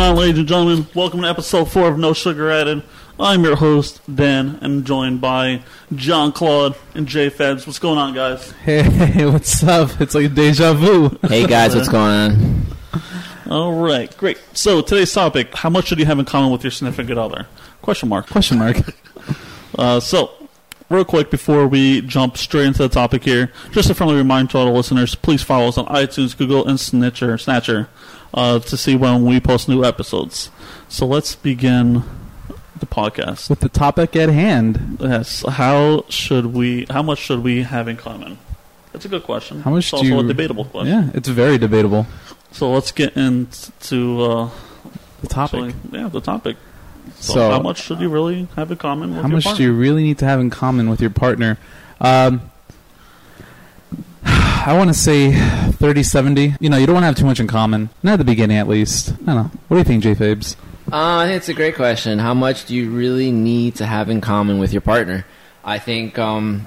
going on, ladies and gentlemen? Welcome to episode four of No Sugar Added. I'm your host, Dan, and joined by John Claude and Jay Feds. What's going on, guys? Hey, what's up? It's like deja vu. Hey guys, what's going on? All right, great. So today's topic: How much should you have in common with your significant other? Question mark. Question mark. Uh, so, real quick before we jump straight into the topic here, just a friendly reminder to all the listeners: please follow us on iTunes, Google, and Snitcher, Snatcher uh, to see when we post new episodes. So let's begin the podcast. With the topic at hand, Yes, how should we? How much should we have in common? That's a good question. How much It's also you- a debatable question. yeah, it's very debatable. So let's get into uh, The topic. actually, yeah, the topic. So, So- how much should you really have in common? With How much partner? do you really need to have in common with your partner? Um, I want to say 30 70. You know, you don't want to have too much in common. Not at the beginning, at least. I don't know. What do you think, J Fabes? Uh, it's a great question. How much do you really need to have in common with your partner? I think um,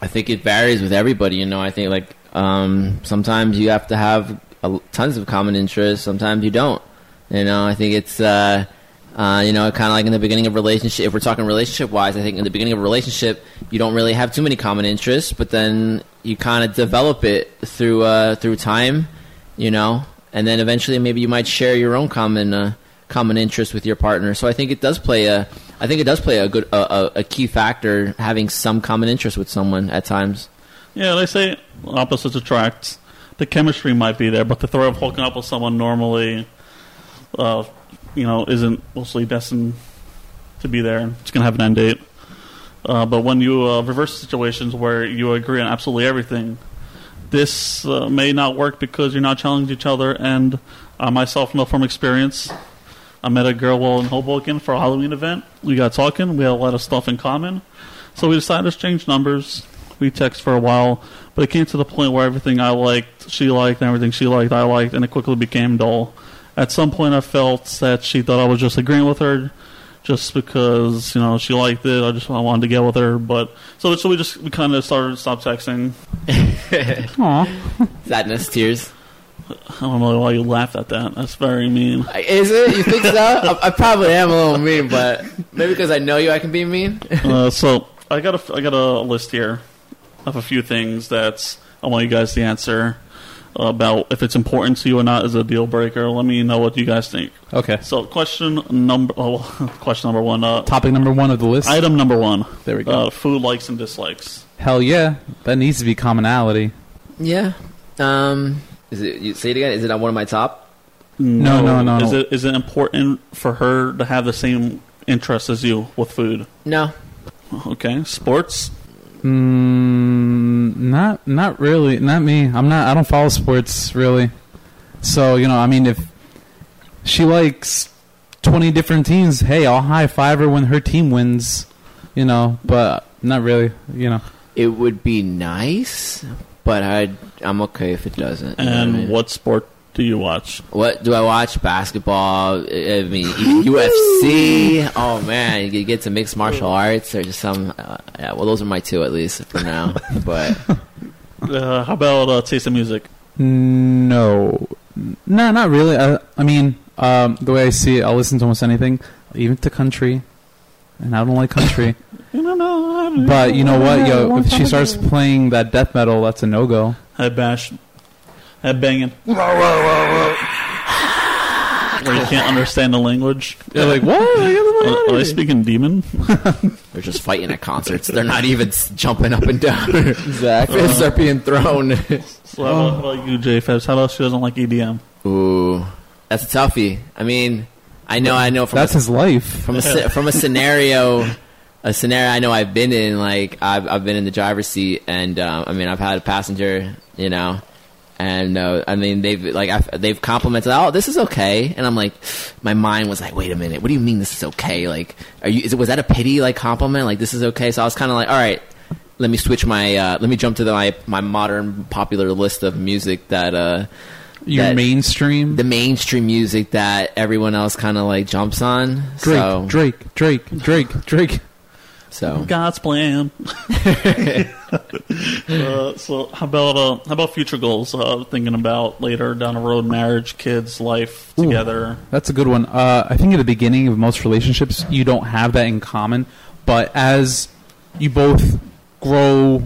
I think it varies with everybody. You know, I think like um, sometimes you have to have a, tons of common interests. Sometimes you don't. You know, I think it's uh, uh, you know kind of like in the beginning of relationship. If we're talking relationship wise, I think in the beginning of a relationship you don't really have too many common interests, but then you kind of develop it through uh, through time. You know, and then eventually maybe you might share your own common. Uh, common interest with your partner. So I think it does play a I think it does play a good a, a, key factor having some common interest with someone at times. Yeah, they say opposites attract. The chemistry might be there, but the threat of hooking up with someone normally, uh, you know, isn't mostly destined to be there. It's going to have an end date. Uh, but when you uh, reverse situations where you agree on absolutely everything, this uh, may not work because you're not challenging each other. And I myself know from experience, I met a girl while in Hoboken for a Halloween event. We got talking. We had a lot of stuff in common. So we decided to exchange numbers. We text for a while, but it came to the point where everything I liked, she liked, and everything she liked, I liked, and it quickly became dull. At some point, I felt that she thought I was just agreeing with her, just because you know she liked it. I just I wanted to get with her, but so so we just we kind of started stop texting. Aw. Sadness, tears. I don't know why you laughed at that. That's very mean. Is it? You think so? I, I probably am a little mean, but maybe because I know you, I can be mean. uh, so I got a I got a list here of a few things that I want you guys to answer about if it's important to you or not as a deal breaker. Let me know what you guys think. Okay. So question number oh, question number one. Uh, Topic number one of the list. item number one. There we go. Uh, food likes and dislikes. Hell yeah. That needs to be commonality. Yeah. Um. Is it? You say it again. Is it on one of my top? No, no, no, Is no. it is it important for her to have the same interests as you with food? No. Okay. Sports. Mm, not not really. Not me. I'm not. I don't follow sports really. So you know, I mean, if she likes twenty different teams, hey, I'll high five her when her team wins. You know, but not really. You know, It would be nice, but I I'm okay if it doesn't. you know what I And mean? what sport do you watch? What do I watch? Basketball. I mean, UFC. Oh man, you get to mixed martial arts or just some. Uh, yeah, well, those are my two at least for now. But Uh, how about uh, taste of music? no, no, not really. I, I mean, um, the way I see it, I'll listen to almost anything, even to country, and I don't like country. You don't know. but you know what, yo, if she starts playing that death metal, that's a no go. I bash. Head banging. Where you can't understand the language. They're like, what? Are, are they speaking demon? they're just fighting at concerts. They're not even jumping up and down. Exactly. Fists are being thrown. So how, about, how about you, J Febs? How about she doesn't like EDM? Ooh, that's a toughie. I mean, I know, I know from That's a, his life. from a from a scenario, a scenario I know I've been in. Like I've I've been in the driver's seat, and um, I mean I've had a passenger, you know, and uh, I mean they've like I've, they've complimented. Oh, this is okay, and I'm like, my mind was like, wait a minute, what do you mean this is okay? Like, are you? Is it was that a pity like compliment? Like this is okay? So I was kind of like, all right. Let me switch my. Uh, let me jump to the, my my modern popular list of music that uh, Your that- mainstream. the mainstream music that everyone else kind of like jumps on. Drake, so, Drake, Drake, Drake, Drake. so God's plan. Uh, so how about uh, how about future goals? Uh, thinking about later down the road, marriage, kids, life Ooh. together. That's a good one. Uh, I think at the beginning of most relationships, you don't have that in common. But as you both grow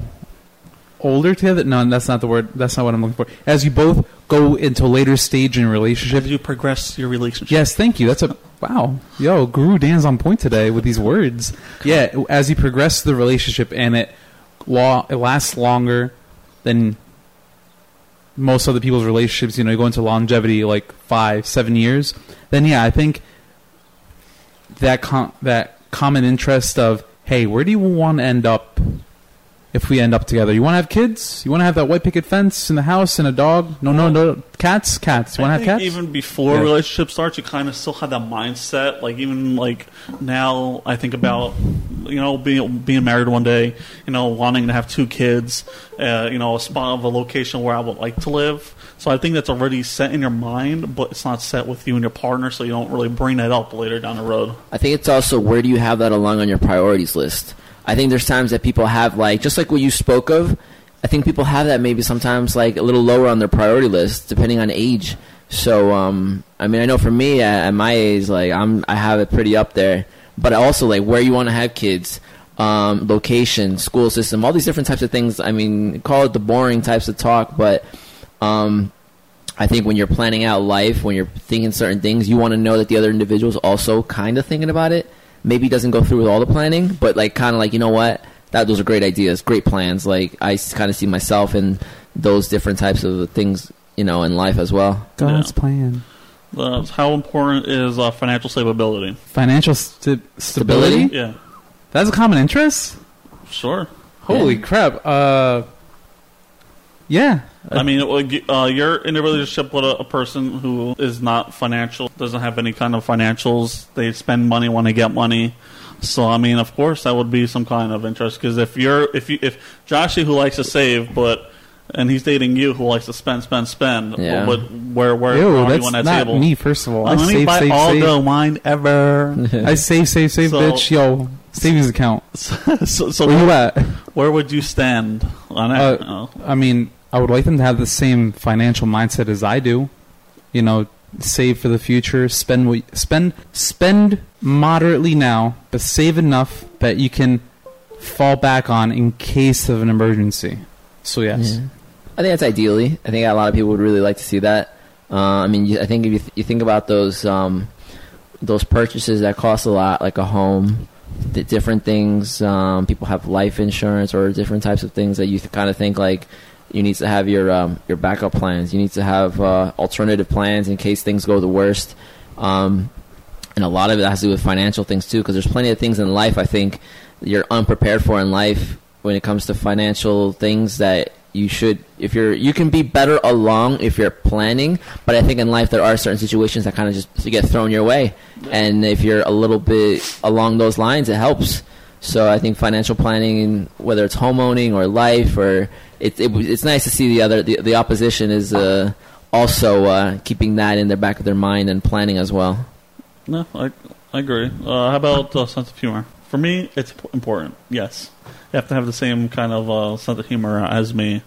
older together, no, that's not the word. That's not what I'm looking for. As you both go into a later stage in a relationship, As you progress your relationship, Yes, thank you. That's a wow. Yo, Guru Dan's on point today with these words. Yeah, as you progress the relationship and it it lasts longer than most other people's relationships, you know, you go into longevity like five, seven years, then yeah, I think that com- that common interest of hey, where do you want to end up if we end up together? You want to have kids? You want to have that white picket fence in the house and a dog? No, no, no, cats, cats. You I want to have think cats? even before Yeah. a relationship starts, you kind of still have that mindset. Like even like now, I think about you know being being married one day, you know, wanting to have two kids, uh, you know, a spot of a location where I would like to live. So I think that's already set in your mind, but it's not set with you and your partner, so you don't really bring that up later down the road. I think it's also where do you have that along on your priorities list? I think there's times that people have like just like what you spoke of. I think people have that maybe sometimes like a little lower on their priority list depending on age. So um, I mean, I know for me at, at my age, like I'm I have it pretty up there. But also like where you want to have kids, um, location, school system, all these different types of things. I mean, call it the boring types of talk, but um, I think when you're planning out life, when you're thinking certain things, you want to know that the other individual is also kind of thinking about it. Maybe doesn't go through with all the planning, but like kind of like you know what, that those are great ideas, great plans. Like I kind of see myself in those different types of things, you know, in life as well. God's Yeah. plan. Uh, how important is uh, financial stability? Financial st- stability? Stability? Yeah, That's a common interest? sure. Holy Yeah. crap. Uh, yeah. I mean, it uh, you're in a relationship with a, a person who is not financial, doesn't have any kind of financials. They spend money when they get money. So, I mean, of course, that would be some kind of interest. Because if you're, if you, if Joshy, who likes to save, but and he's dating you, who likes to spend, spend, spend, Yeah. what, where, where, Ew, where are you on that not table? me, first of all. Uh, I save, buy save, all save. the wine ever. I save, save, save, So- bitch. Yo, savings account. so, so Where you at? where would you stand on it? Uh, Oh. I mean, I would like them to have the same financial mindset as I do. You know, save for the future, spend spend spend moderately now, but save enough that you can fall back on in case of an emergency. So yes, Yeah. I think that's ideally. I think a lot of people would really like to see that. Uh, I mean, I think if you, th- you think about those um, those purchases that cost a lot, like a home, the different things. Um, people have life insurance or different types of things that you th- kind of think like you need to have your um, your backup plans. You need to have uh, alternative plans in case things go the worst. Um, and a lot of it has to do with financial things too, because there's plenty of things in life I think you're unprepared for in life when it comes to financial things that you should if you're you can be better along if you're planning but i think in life there are certain situations that kind of just get thrown your way and if you're a little bit along those lines it helps so i think financial planning whether it's home owning or life or it, it, it's nice to see the other the, the opposition is uh, also uh, keeping that in the back of their mind and planning as well No, I, I agree. Uh, how about uh, sense of humor? For me, it's important. Yes, you have to have the same kind of uh, sense of humor as me.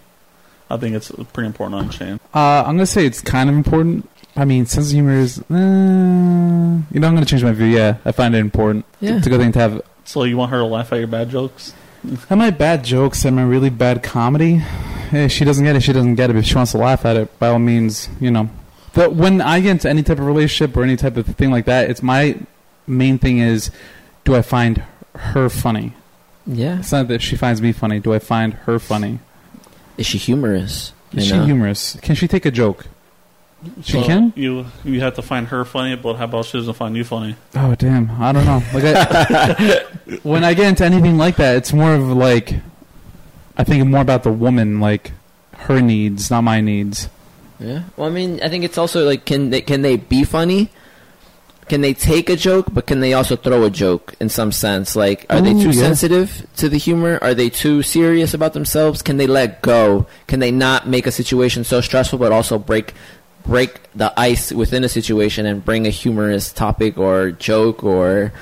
I think it's pretty important on chain. uh, I'm gonna say it's kind of important. I mean, sense of humor is. Uh, you know, I'm gonna change my view. Yeah, I find it important. Yeah. It's a good thing to have. So you want her to laugh at your bad jokes? Am I bad jokes? Am I really bad comedy? If she doesn't get it, she doesn't get it. If she wants to laugh at it, by all means, you know. But when I get into any type of relationship or any type of thing like that, it's my main thing is, do I find her funny? yeah It's not that she finds me funny. Do I find her funny? is she humorous Is You she know? humorous? Can she take a joke? She So can. You you have to find her funny, but how about she doesn't find you funny? Oh damn! I don't know. Like I, when I get into anything like that, it's more of like I think more about the woman, like her needs, not my needs. Yeah. Well, I mean, I think it's also like, can they can they be funny? Can they take a joke, but can they also throw a joke in some sense? Like, are they too yeah. sensitive to the humor? Are they too serious about themselves? Can they let go? Can they not make a situation so stressful, but also break break the ice within a situation and bring a humorous topic or joke or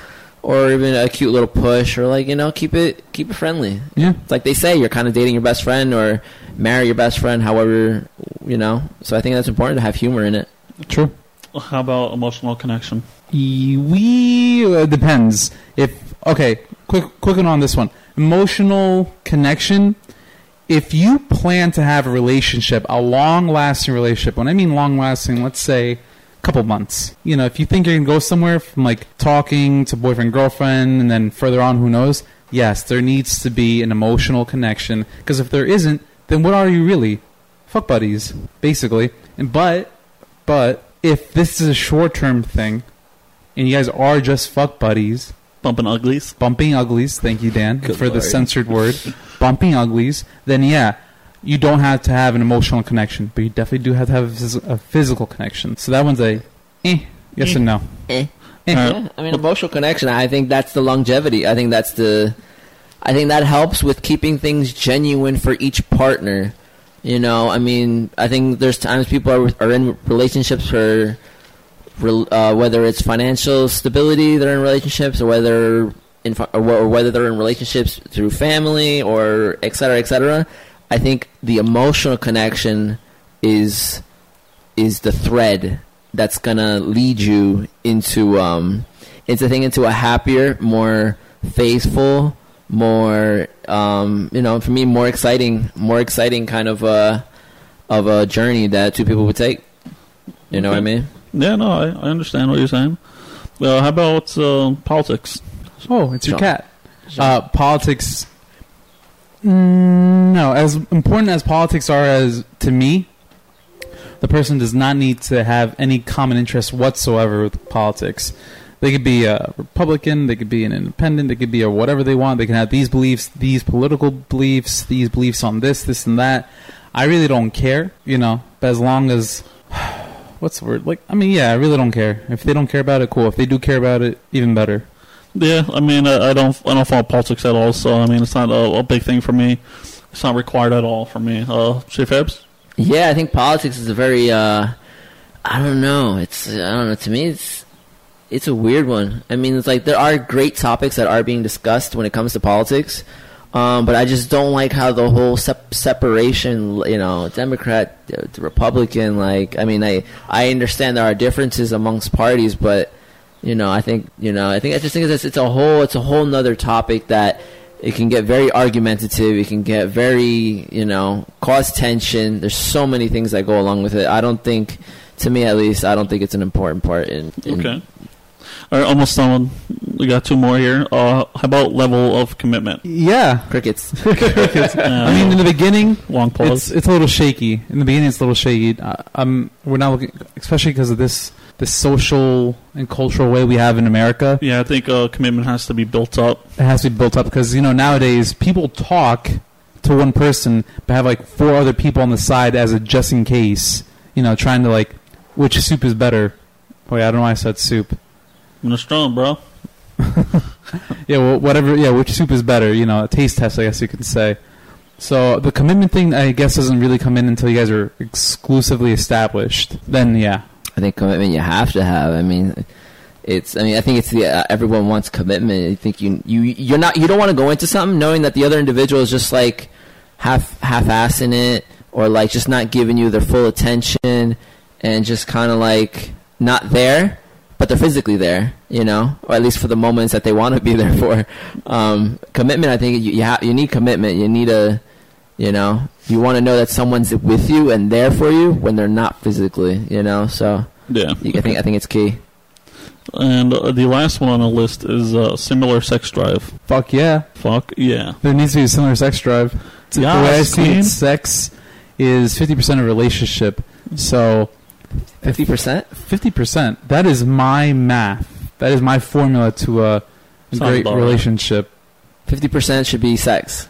or even a cute little push, or like you know, keep it keep it friendly. Yeah. It's like they say, you're kind of dating your best friend or marry your best friend, however, you know. So I think that's important to have humor in it. True. How about emotional connection? We uh, depends if okay. Quick, quick one on this one. Emotional connection. If you plan to have a relationship, a long-lasting relationship. When I mean long-lasting, let's say a couple months. You know, if you think you're gonna go somewhere from like talking to boyfriend girlfriend, and then further on, who knows? Yes, there needs to be an emotional connection. Because if there isn't, then what are you really? Fuck buddies, basically. And but, but if this is a short-term thing, and you guys are just fuck buddies, Bumping uglies. bumping uglies, thank you, Dan, Good for the censored word, bumping uglies, then yeah, you don't have to have an emotional connection, but you definitely do have to have a, phys- a physical connection. So that one's a eh, yes Eh. and no. Eh. Eh. Yeah, I mean, emotional connection. I think that's the longevity. I think that's the. I think that helps with keeping things genuine for each partner. You know, I mean, I think there's times people are are in relationships for, rel- uh, whether it's financial stability, they're in relationships, or whether in or, whether they're in relationships through family or et cetera, et cetera. I think the emotional connection is is the thread that's gonna lead you into um into thing into a happier, more faithful, more um you know for me more exciting, more exciting kind of a of a journey that two people would take. You know what I mean? Yeah, no, I, I understand what you're saying. Uh, how about uh, politics? Oh, it's your Sure. cat. Uh, politics. Mm, no, as important as politics are as to me, the person does not need to have any common interest whatsoever with politics. They could be a Republican, they could be an independent, they could be a whatever they want. They can have these beliefs, these political beliefs, these beliefs on this, this, and that. I really don't care, you know. But as long as what's the word? Like, I mean, yeah, I really don't care. If they don't care about it, cool. If they do care about it, even better. Yeah, I mean, I, I don't, I don't follow politics at all. So I mean, it's not a, a big thing for me. It's not required at all for me. Uh, J Fabs? Yeah, I think politics is a very uh I don't know. It's I don't know. To me, it's it's a weird one. I mean, it's like there are great topics that are being discussed when it comes to politics, um, but I just don't like how the whole sep- separation, you know, Democrat, uh, Republican. Like, I mean, I I understand there are differences amongst parties, but you know, I think you know, I think I just think it's it's a whole it's a whole nother topic that it can get very argumentative. It can get very, you know, cause tension. There's so many things that go along with it. I don't think, to me at least, I don't think it's an important part in. in Okay. All right, almost done. We got two more here. Uh, how about level of commitment? Yeah, Crickets. I mean, in the beginning, long pause. it's a little shaky. In the beginning, it's a little shaky. Uh, um, we're not looking, especially because of this this social and cultural way we have in America. yeah, I think uh, commitment has to be built up. It has to be built up because you know nowadays people talk to one person but have like four other people on the side as a just in case. You know, trying to like which soup is better. Wait, I don't know why I said soup. Minestrone, bro. Yeah, well, whatever. Yeah, which soup is better? You know, a taste test, I guess you could say. So the commitment thing, I guess, doesn't really come in until you guys are exclusively established. Then, yeah, I think commitment you have to have. I mean, it's. I mean, I think it's the uh, everyone wants commitment. I think you you you're not you don't want to go into something knowing that the other individual is just like half half assing it or like just not giving you their full attention and just kind of like not there, but they're physically there. You know, or at least for the moments that they want to be there for. Um, commitment. I think you you, ha- you need commitment. You need a you know, you want to know that someone's with you and there for you when they're not physically. You know, so Yeah. you- I think I think it's key. And uh, the last one on the list is uh, similar sex drive. fuck yeah. Fuck yeah. There needs to be a similar sex drive. T- the way I see it, sex is fifty percent of relationship. So Fifty percent. fifty percent. That is my math. That is my formula to a, a Sounds great about right. relationship. Fifty percent should be sex.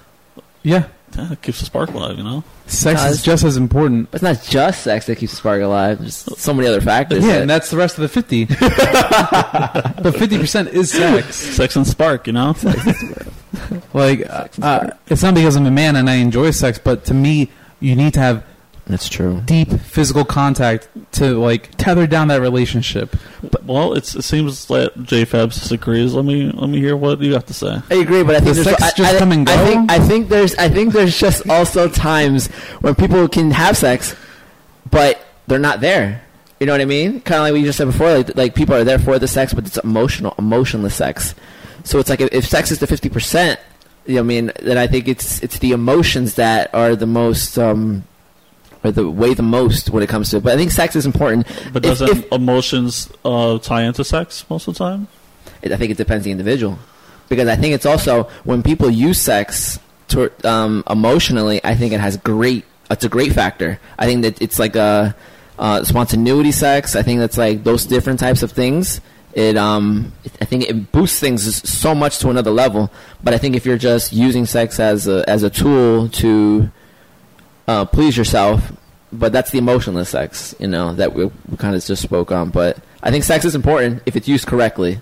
Yeah, Yeah, it keeps the spark alive, you know? sex No, is it's- just as important. But it's not just sex that keeps the spark alive. There's so many other factors. Yeah, that- and that's the rest of the fifty. but fifty percent is sex. Sex and spark, you know? Like, uh, uh, it's not because I'm a man and I enjoy sex, but to me, you need to have That's true. deep physical contact to like tether down that relationship. Well, it's, it seems that JFab disagrees. Let me let me hear what you have to say. I agree, but I think Does there's sex I, just I, come and I go? think I think there's I think there's just also times when people can have sex, but they're not there. You know what I mean? Kind of like we just said before, like like people are there for the sex, but it's emotional, emotionless sex. So it's like if, if sex is the fifty percent, you know, what I mean, then I think it's it's the emotions that are the most. um or the weigh the most when it comes to it. But I think sex is important. But If- doesn't if- emotions uh, tie into sex most of the time? It, I think it depends the individual, because I think it's also when people use sex to, um, emotionally. I think it has great. It's a great factor. I think that it's like a uh, spontaneity sex. I think that's like those different types of things. It um, I think it boosts things so much to another level. But I think if you're just using sex as a as a tool to uh, please yourself, but that's the emotionless sex, you know, that we, we kind of just spoke on. But I think sex is important if it's used correctly.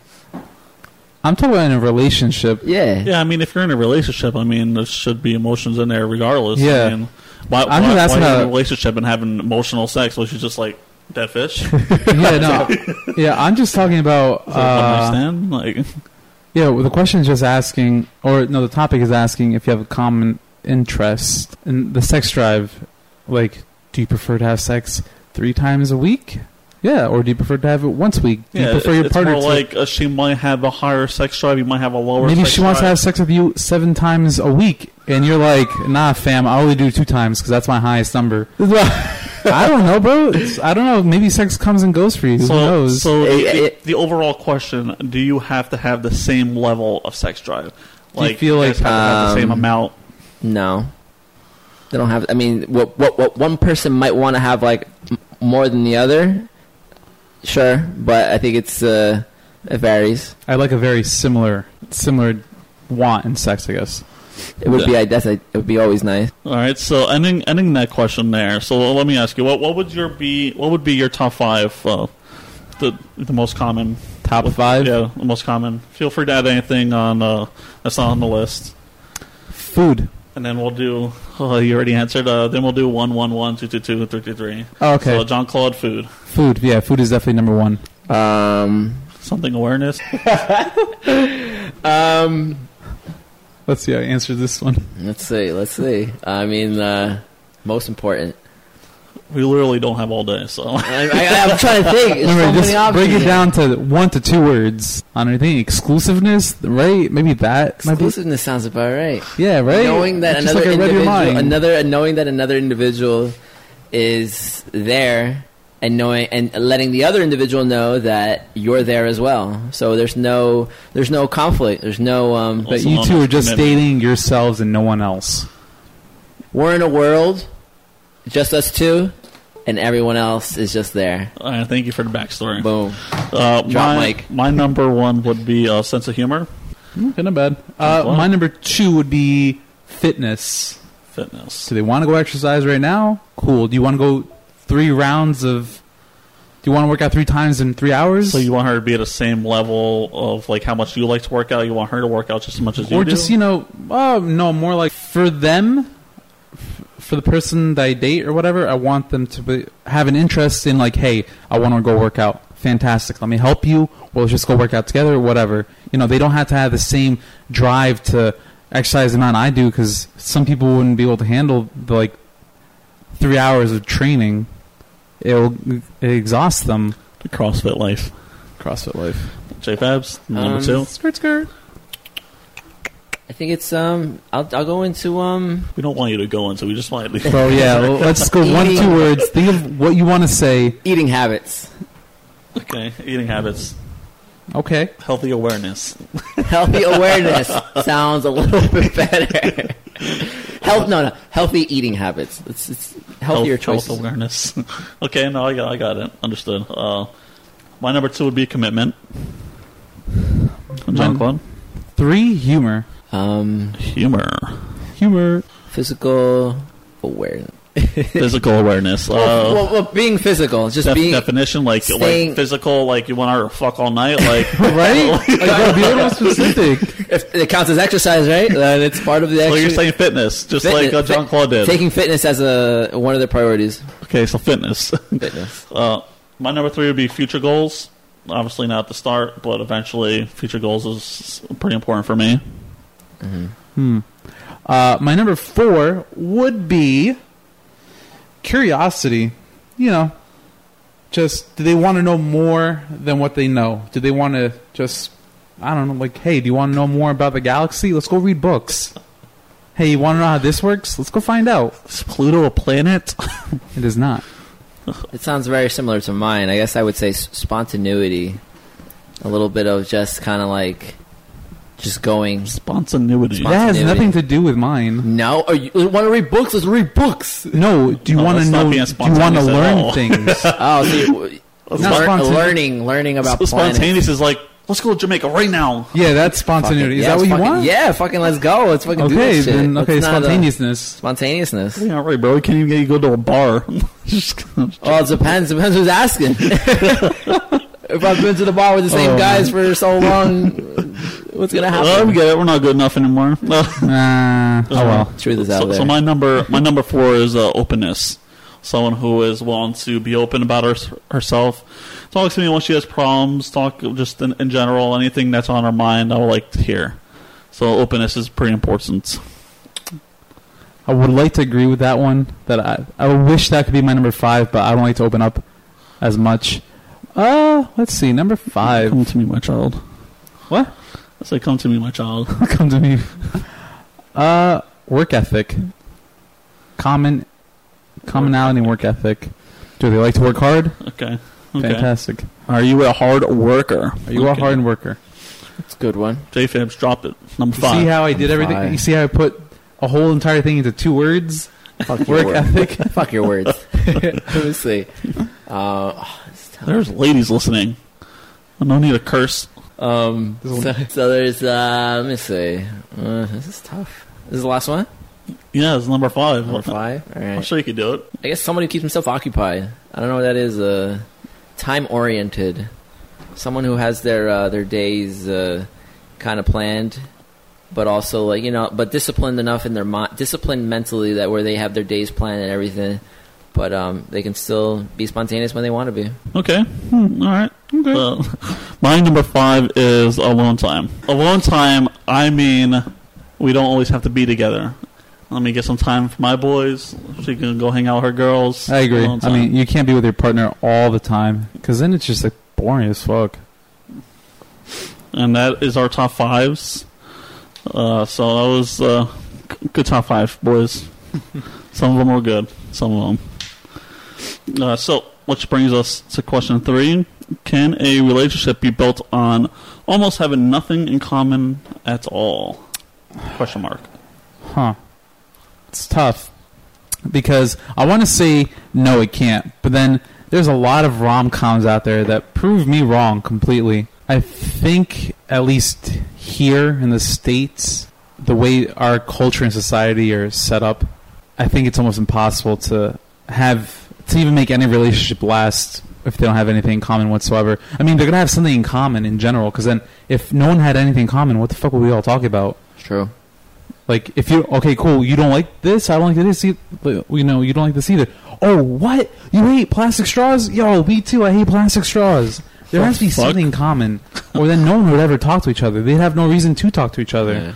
I'm talking about in a relationship. Yeah. Yeah, I mean, if you're in a relationship, I mean, there should be emotions in there regardless. Yeah. I mean, why, I'm why, just asking why are in a relationship and having emotional sex, which is just like dead fish? yeah, no, yeah. I'm just talking about. Is that Uh, stand? Like, yeah, well, the question is just asking, or no, the topic is asking if you have a common interest in the sex drive. Like, do you prefer to have sex three times a week? Yeah, or do you prefer to have it once a week? Do yeah, you prefer your it's partner more to like uh, she might have a higher sex drive, you might have a lower. Maybe sex she wants to have sex with you seven times a week, and you're like, "Nah, fam, I only do two times because that's my highest number." I don't know, bro. It's, I don't know. Maybe sex comes and goes for you. Who So, knows? so It- the, it- the overall question: Do you have to have the same level of sex drive? Do you feel you like, guys have to have the same um, amount? No. They don't have. I mean, what what what one person might want to have like m- more than the other. Sure, but I think it's uh, it varies. I like a very similar, similar want in sex. I guess. It would be. I guess it would be always nice. All right. So ending ending that question there. So let me ask you: What what would your be? What would be your top five? Uh, the the most common Top five Yeah, the most common. Feel free to add anything on uh, that's not on the list, food. And then we'll do. Oh, you already answered. Uh, then we'll do one one one two two two three three three. Oh, okay, So John Claude food. food. Yeah, food is definitely number one. Um. Something awareness. Um. Let's see I answer this one. Let's see. Let's see. I mean, uh, most important. We literally don't have all day, so I, I, I'm trying to think. There's Remember, so just many break it here. down to one to two words on anything. Exclusiveness, right? Maybe that might be. Exclusiveness sounds about right. Yeah, right. Knowing that It's another like I read your individual, another knowing that another individual is there, and knowing and letting the other individual know that you're there as well. So there's no there's no conflict. There's no um. But you two are just commitment. dating yourselves and no one else. We're in a world, just us two, and everyone else is just there. uh, thank you for the backstory. Boom. Uh, Drop my, mic. my number one would be uh, sense of humor, Okay, not bad. Uh, my number two would be fitness. fitness. Do they want to go exercise right now? Cool. Do you want to go three rounds of? Do you want to work out three times in three hours? So you want her to be at the same level of like how much you like to work out. You want her to work out just as much as you or do. just you know, oh no, more like for them, f- for the person that I date or whatever. I want them to be, have an interest in like, hey, I want to go work out. Fantastic. Let me help you. Or let's just go work out together. Whatever. You know, they don't have to have the same drive to exercise the amount I do because some people wouldn't be able to handle the, like three hours of training. It'll it exhausts them. the CrossFit life. CrossFit life. J Fabs number Um, two. Skirt skirt. I think it's um. I'll I'll go into um. We don't want you to go into. We just want you to. So yeah, well, let's go one two words. Think of what you want to say. Eating habits. okay, eating habits, Okay. healthy awareness. Healthy awareness sounds a little bit better. Health, no, no. Healthy eating habits. It's, it's healthier health, health awareness. okay, no, I got, I got it. Understood. Uh, my number two would be commitment. John Mine- Claude. Three humor. Um, Humor. Humor. physical awareness. Physical awareness. Uh, well, well, being physical, just def- being definition like staying- like physical, like you want to fuck all night, like right? like, bro, be a little more specific. if it counts as exercise, right? Then it's part of the So you're saying fitness, just Fitness- like uh, John Claude did. taking fitness as a one of their priorities. okay, so fitness. Fitness. uh, my number three would be future goals. Obviously not at the start, but eventually, future goals is pretty important for me. Hmm. Uh, my number four would be curiosity. You know, just do they want to know more than what they know? Do they want to just, I don't know, like, hey, do you want to know more about the galaxy? Let's go read books. Hey, you want to know how this works? Let's go find out. Is Pluto a planet? It is not. It sounds very similar to mine. I guess I would say spontaneity, a little bit of just kind of like just going. Spontaneity. That has nothing to do with mine. No, oh, you want to read books? Let's read books. No, do you No, want to that's not know? being Do you want to spontaneous at learn all. things? Oh, so you, Not learn- spontaneous. learning, learning about So planets. spontaneous is like, let's go to Jamaica right now. yeah, that's Fucking- spontaneity. Is yeah, that what it's you fucking- want? Yeah, fucking let's go. Let's fucking do Okay, this shit. then okay, Let's not, uh, spontaneousness. spontaneousness. Yeah, right, bro. We can't even get you to go to a bar. Just- Well, it depends. Depends who's asking. if I've been to the bar with the same Oh, guys for so long, what's gonna well, happen? we get it. We're not good enough anymore. No. Uh, oh well. Truth is out so, there. so my number, my number four is uh, openness. Someone who is willing to be open about her, herself. Talk to me when she has problems. Talk just in, in general, anything that's on her mind. I would like to hear. So openness is pretty important. I would like to agree with that one. That I I wish that could be my number five, but I don't like to open up as much. Uh, let's see, number five. Come to me, my child. What? I say, come to me, my child. Come to me. Uh, work ethic. Common, commonality in work ethic. Do they like to work hard? Okay. Okay. Fantastic. Are you a hard worker? Are you a Okay. hard worker? It's a good one. J Fibs dropped it. Number You five. see how I did everything? five. You see how I put a whole entire thing into two words? Fuck your Work word. ethic. Fuck your words. Let me see. Uh, oh. There's ladies listening. No need to curse. Um, so, so there's, uh, let me see. Uh, this is tough. This is the last one? Yeah, it's number five. Number five? I'm sure you could do it. I guess somebody who keeps himself occupied. I don't know what that is. Uh, time oriented. Someone who has their uh, their days uh, kind of planned, but also like you know, but disciplined enough in their mind, disciplined mentally that where they have their days planned and everything, but um, they can still be spontaneous when they want to be. Okay. Hmm, all right. Uh, my number five is alone time. Alone time, I mean, we don't always have to be together. Let me get some time for my boys. She can go hang out with her girls. I agree. I mean, you can't be with your partner all the time because then it's just like boring as fuck. and that is our top fives. Uh, so that was uh, good top five, boys. some of them were good. Some of them. Uh, so, which brings us to question three: Can a relationship be built on almost having nothing in common at all? Question mark. Huh. It's tough because I want to say no, it can't. But then there's a lot of rom coms out there that prove me wrong completely. I think, at least here in the States, the way our culture and society are set up, I think it's almost impossible to have, to even make any relationship last if they don't have anything in common whatsoever. I mean, they're going to have something in common in general because then if no one had anything in common, what the fuck would we all talk about? True. Like if you okay, cool. You don't like this. I don't like this. You know, you don't like this either. Oh, what? You hate plastic straws? Yo, me too. I hate plastic straws. There The has to be fuck? something in common, or then no one would ever talk to each other. They'd have no reason to talk to each other. Yeah.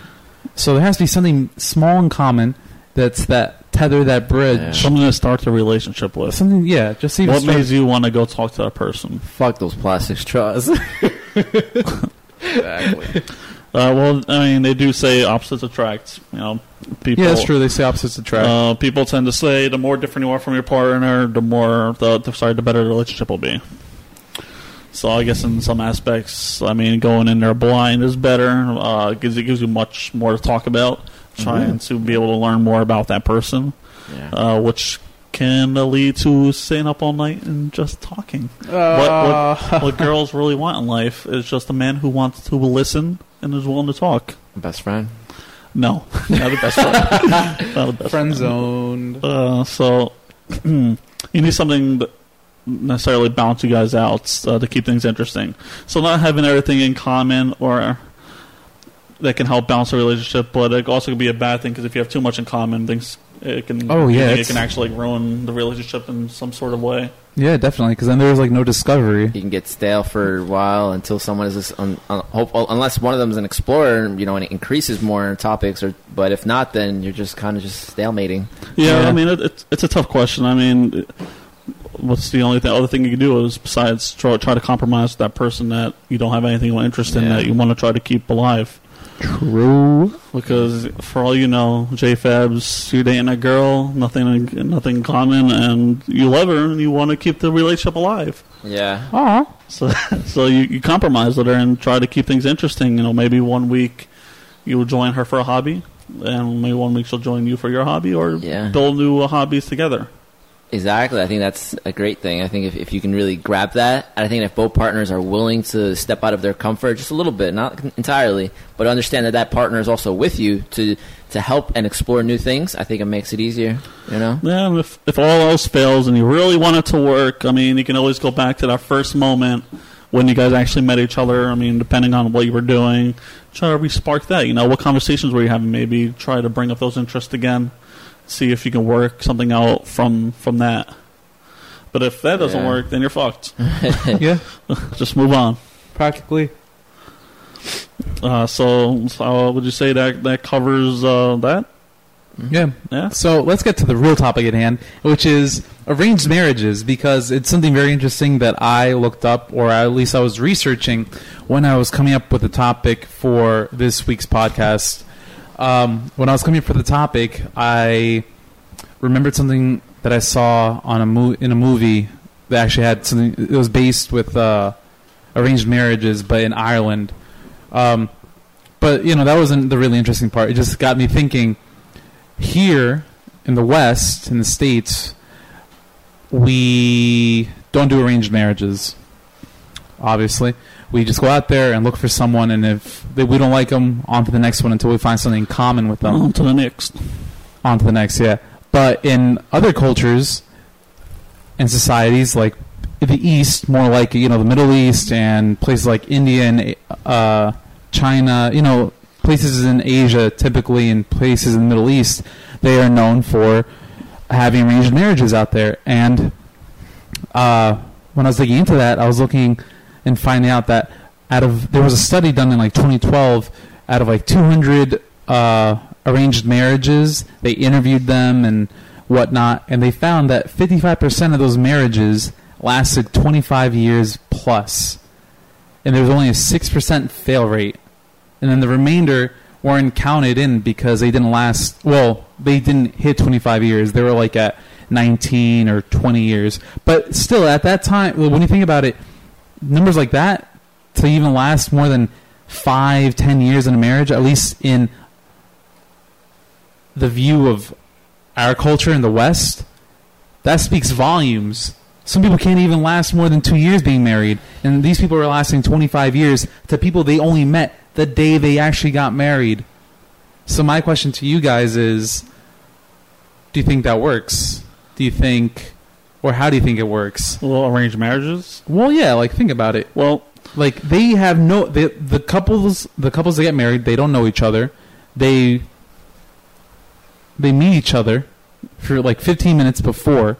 So there has to be something small in common that's that tether, that bridge. Yeah. Something to start the relationship with. Something, yeah. Just even What start- made you want to go talk to that person? Fuck those plastic straws. exactly. Uh, well, I mean, they do say opposites attract. You know, people. Yeah, that's true. They say opposites attract. Uh, people tend to say the more different you are from your partner, the more the, the sorry, the better the relationship will be. So I guess in some aspects, I mean, going in there blind is better. Uh, gives it gives you much more to talk about, trying to be able to learn more about that person, Yeah. uh, which can lead to staying up all night and just talking. Uh, what, what what girls really want in life is just a man who wants to listen and is willing to talk. Best friend. No, not the best friend. not the best Friend zoned. Uh, so you need something that necessarily balance you guys out uh, to keep things interesting. So not having everything in common or that can help balance a relationship, but it also can be a bad thing because if you have too much in common, things it can Oh, yeah, it can actually ruin the relationship in some sort of way. Yeah, definitely. Because then there's like no discovery. You can get stale for a while until someone is this un, un, hope, unless one of them is an explorer, you know, and it increases more topics. Or but if not, then you're just kind of just stalemating. Yeah, Yeah. I mean it, it's it's a tough question. I mean, what's the only thing, other thing you can do is besides try, try to compromise that person that you don't have anything of interest in Yeah. that you want to try to keep alive. True. Because for all you know, JFabs, you're dating a girl, nothing, nothing in common, and you love her, and you want to keep the relationship alive. Yeah, Aw. So, so you, you compromise with her and try to keep things interesting. You know, maybe one week you will join her for a hobby, and maybe one week she'll join you for your hobby, or Yeah. build new uh, hobbies together. Exactly. I think that's a great thing. I think if, if you can really grab that, I think if both partners are willing to step out of their comfort just a little bit, not entirely, but understand that that partner is also with you to to help and explore new things, I think it makes it easier. You know. Yeah, if if all else fails and you really want it to work, I mean, you can always go back to that first moment when you guys actually met each other. I mean, depending on what you were doing, try to re-spark that. You know, what conversations were you having? Maybe try to bring up those interests again. See if you can work something out from from that. But if that doesn't Yeah. work, then you're fucked. Yeah, Just move on. practically. Uh, so, so would you say that that covers uh, that? Yeah. Yeah. So let's get to the real topic at hand, which is arranged marriages, because it's something very interesting that I looked up, or at least I was researching when I was coming up with the topic for this week's podcast. Um, when I was coming for the topic, I remembered something that I saw on a mo- in a movie that actually had something. It was based with uh, arranged marriages, but in Ireland. Um, but you know that wasn't the really interesting part. It just got me thinking here in the West, in the States, we don't do arranged marriages. Obviously, we just go out there and look for someone, and if they, we don't like them, on to the next one until we find something in common with them. On to the next. On to the next, yeah. But in other cultures and societies, like the East, more like you know the Middle East and places like India and uh, China, you know places in Asia, typically in places in the Middle East, they are known for having arranged marriages out there. And uh, when I was looking into that, I was looking and finding out that out of there was a study done in like 2012, out of like 200 uh, arranged marriages, they interviewed them and whatnot, and they found that 55% of those marriages lasted 25 years plus, and there was only a 6% fail rate and then the remainder weren't counted in because they didn't last. Well, they didn't hit 25 years. They were like at 19 or 20 years. But still, at that time, when you think about it, numbers like that to even last more than five, ten years in a marriage, at least in the view of our culture in the West, that speaks volumes. Some people can't even last more than two years being married, and these people are lasting 25 years to people they only met the day they actually got married. So my question to you guys is do you think that works? Do you think or how do you think it works? Well, arranged marriages. Well, yeah, like think about it. Well, Like they have no they, the couples the couples that get married, they don't know each other. They they meet each other for like 15 minutes before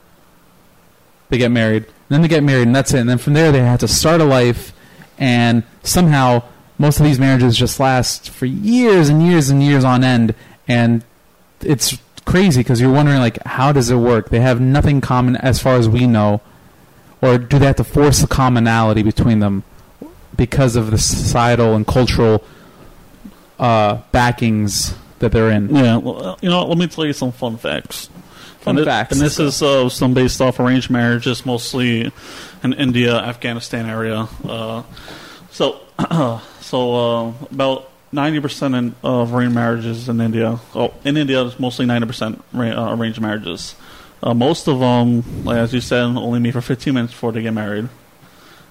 they get married. And then they get married and that's it. And then from there they have to start a life and somehow most of these marriages just last for years and years and years on end and it's crazy because you're wondering like how does it work they have nothing common as far as we know or do they have to force the commonality between them because of the societal and cultural uh, backings that they're in Yeah, well, uh, you know, let me tell you some fun facts. Fun and facts. And this is uh, some based off arranged marriages, mostly in India, Afghanistan area. Uh, so, so uh, about ninety percent of arranged marriages in India. Oh, in India, it's mostly ninety percent uh, arranged marriages. Uh, most of them, like as you said, only meet for fifteen minutes before they get married.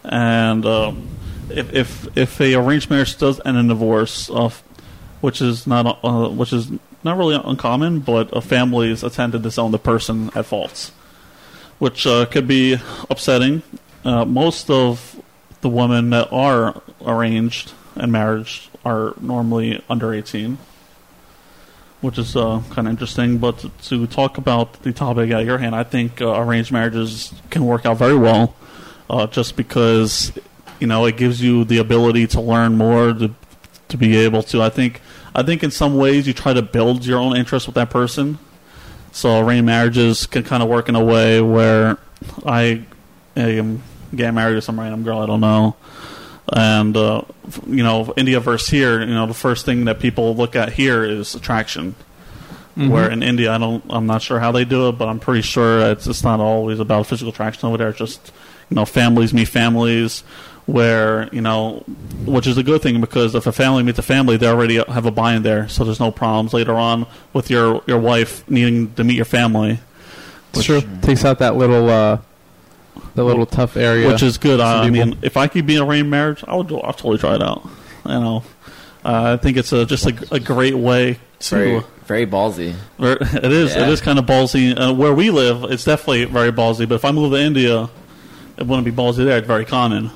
And um, if if if a arranged marriage does end in divorce, uh, which is not uh, which is not really uncommon, but families attend to disown the person at fault, which uh, could be upsetting. Uh, most of the women that are arranged and marriage are normally under 18, which is uh, kind of interesting. But to, talk about the topic at your hand, I think uh, arranged marriages can work out very well, uh, just because you know it gives you the ability to learn more, to to be able to. I think I think in some ways you try to build your own interest with that person. So arranged marriages can kind of work in a way where I am getting married to some random girl I don't know and uh, you know India versus here, you know the first thing that people look at here is attraction. Mhm. Where in India, I don't, I'm not sure how they do it, but I'm pretty sure it's it's not always about physical attraction over there. It's just you know families meet families, where you know, which is a good thing because if a family meets a family, they already have a buy-in there, so there's no problems later on with your your wife needing to meet your family. It's true. Takes out that little uh, that little tough area. which is good. Some I people- mean, if I could be in a arranged marriage, I would. I'll totally try it out. You know, uh, I think it's a, just a, a great way to. Very, very ballsy. Ver- It is. Yeah. is kind of ballsy. Uh, where we live, it's definitely very ballsy. But if I move to India, it wouldn't be ballsy there. It's very common.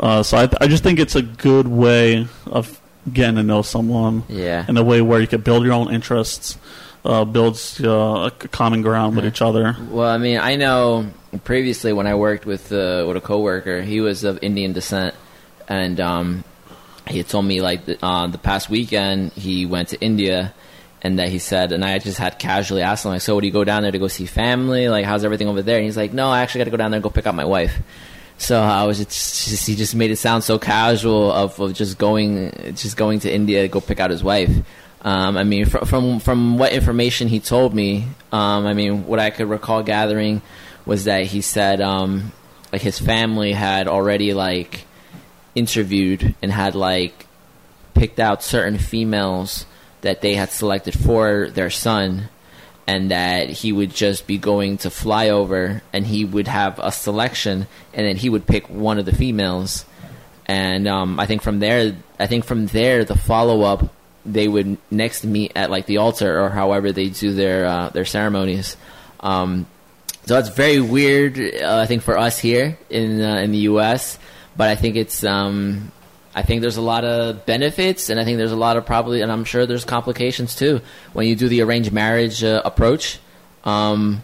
Uh, so I, I just think it's a good way of getting to know someone Yeah. in a way where you can build your own interests, uh, builds uh, a common ground with each other. Well, I mean, I know previously when I worked with uh, with a coworker, he was of Indian descent, and um, he had told me like the, uh, the past weekend he went to India, and that he said, and I just had casually asked him like, "So, would you go down there to go see family? Like, how's everything over there?" And he's like, "No, I actually got to go down there and go pick up my wife." So I was just, just he just made it sound so casual of, of just going just going to India to go pick out his wife. Um, I mean, fr- from from what information he told me, um, I mean, what I could recall gathering was that he said um, like his family had already like interviewed and had like picked out certain females that they had selected for their son and that he would just be going to fly over and he would have a selection and then he would pick one of the females. And um, I think from there I think from there the follow up they would next meet at like the altar or however they do their uh, their ceremonies. Um, so that's very weird uh, I think for us here in uh, in the US but I think it's um, I think there's a lot of benefits, and I think there's a lot of probably, and I'm sure there's complications too when you do the arranged marriage uh, approach. Um,